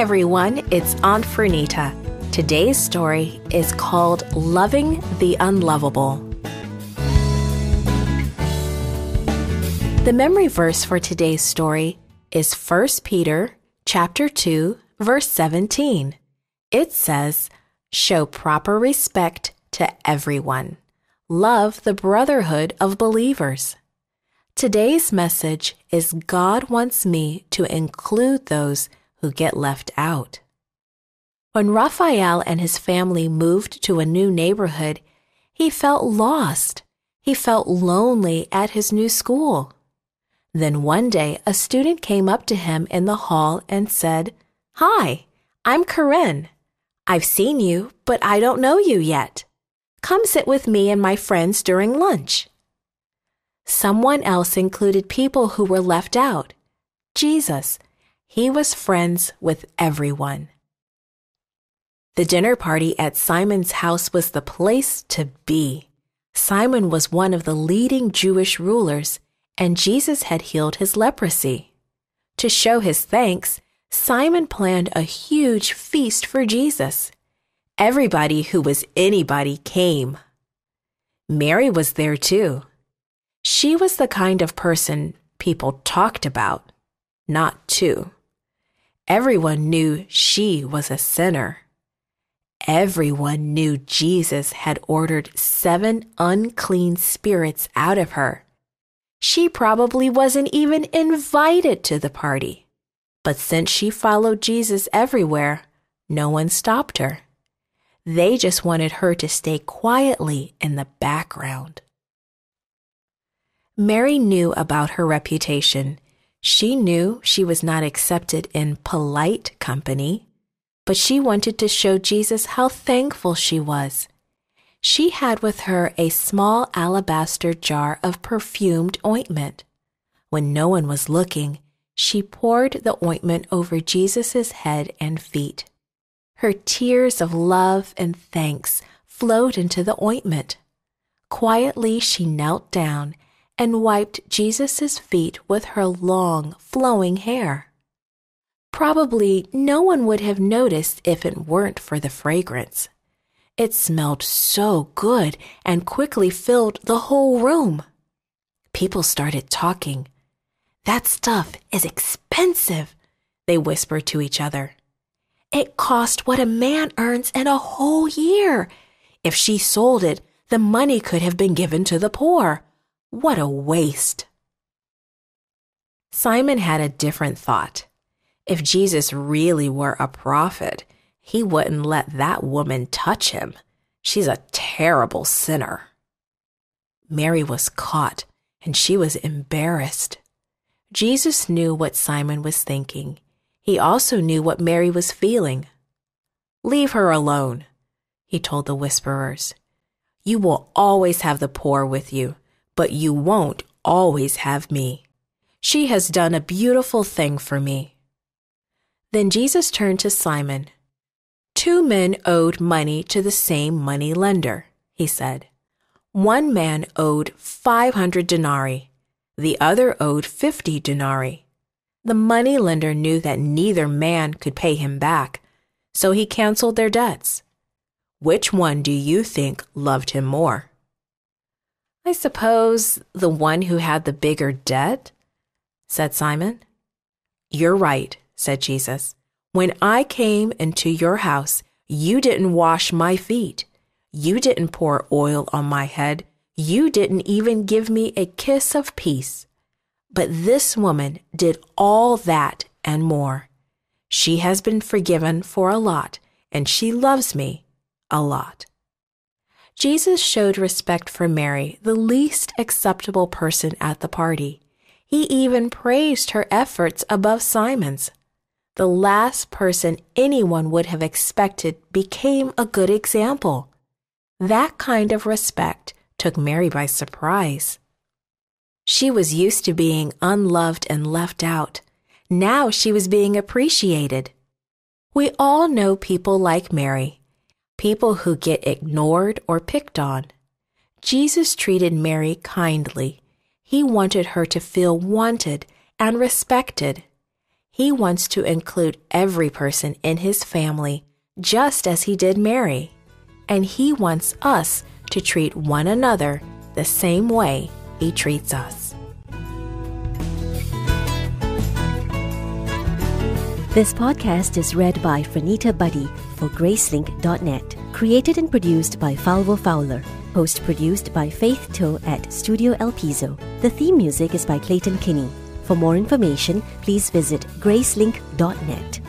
everyone, it's Aunt Fernita. Today's story is called Loving the Unlovable. The memory verse for today's story is 1 Peter chapter 2 verse 17. It says, "Show proper respect to everyone. Love the brotherhood of believers." Today's message is God wants me to include those who get left out. When Raphael and his family moved to a new neighborhood, he felt lost. He felt lonely at his new school. Then one day, a student came up to him in the hall and said, Hi, I'm Corinne. I've seen you, but I don't know you yet. Come sit with me and my friends during lunch. Someone else included people who were left out. Jesus, he was friends with everyone. The dinner party at Simon's house was the place to be. Simon was one of the leading Jewish rulers, and Jesus had healed his leprosy. To show his thanks, Simon planned a huge feast for Jesus. Everybody who was anybody came. Mary was there too. She was the kind of person people talked about, not to. Everyone knew she was a sinner. Everyone knew Jesus had ordered seven unclean spirits out of her. She probably wasn't even invited to the party. But since she followed Jesus everywhere, no one stopped her. They just wanted her to stay quietly in the background. Mary knew about her reputation she knew she was not accepted in polite company, but she wanted to show Jesus how thankful she was. She had with her a small alabaster jar of perfumed ointment. When no one was looking, she poured the ointment over Jesus' head and feet. Her tears of love and thanks flowed into the ointment. Quietly, she knelt down and wiped Jesus' feet with her long, flowing hair. Probably no one would have noticed if it weren't for the fragrance. It smelled so good and quickly filled the whole room. People started talking. That stuff is expensive, they whispered to each other. It cost what a man earns in a whole year. If she sold it, the money could have been given to the poor. What a waste! Simon had a different thought. If Jesus really were a prophet, he wouldn't let that woman touch him. She's a terrible sinner. Mary was caught and she was embarrassed. Jesus knew what Simon was thinking. He also knew what Mary was feeling. Leave her alone, he told the whisperers. You will always have the poor with you but you won't always have me. She has done a beautiful thing for me. Then Jesus turned to Simon. Two men owed money to the same money lender, he said. One man owed 500 denarii, the other owed 50 denarii. The money lender knew that neither man could pay him back, so he canceled their debts. Which one do you think loved him more? I suppose the one who had the bigger debt, said Simon. You're right, said Jesus. When I came into your house, you didn't wash my feet. You didn't pour oil on my head. You didn't even give me a kiss of peace. But this woman did all that and more. She has been forgiven for a lot, and she loves me a lot. Jesus showed respect for Mary, the least acceptable person at the party. He even praised her efforts above Simon's. The last person anyone would have expected became a good example. That kind of respect took Mary by surprise. She was used to being unloved and left out. Now she was being appreciated. We all know people like Mary people who get ignored or picked on. Jesus treated Mary kindly. He wanted her to feel wanted and respected. He wants to include every person in his family, just as he did Mary. And he wants us to treat one another the same way he treats us. This podcast is read by Franita Buddy for Gracelink.net. Created and produced by Falvo Fowler. Post produced by Faith Toe at Studio El Piso. The theme music is by Clayton Kinney. For more information, please visit Gracelink.net.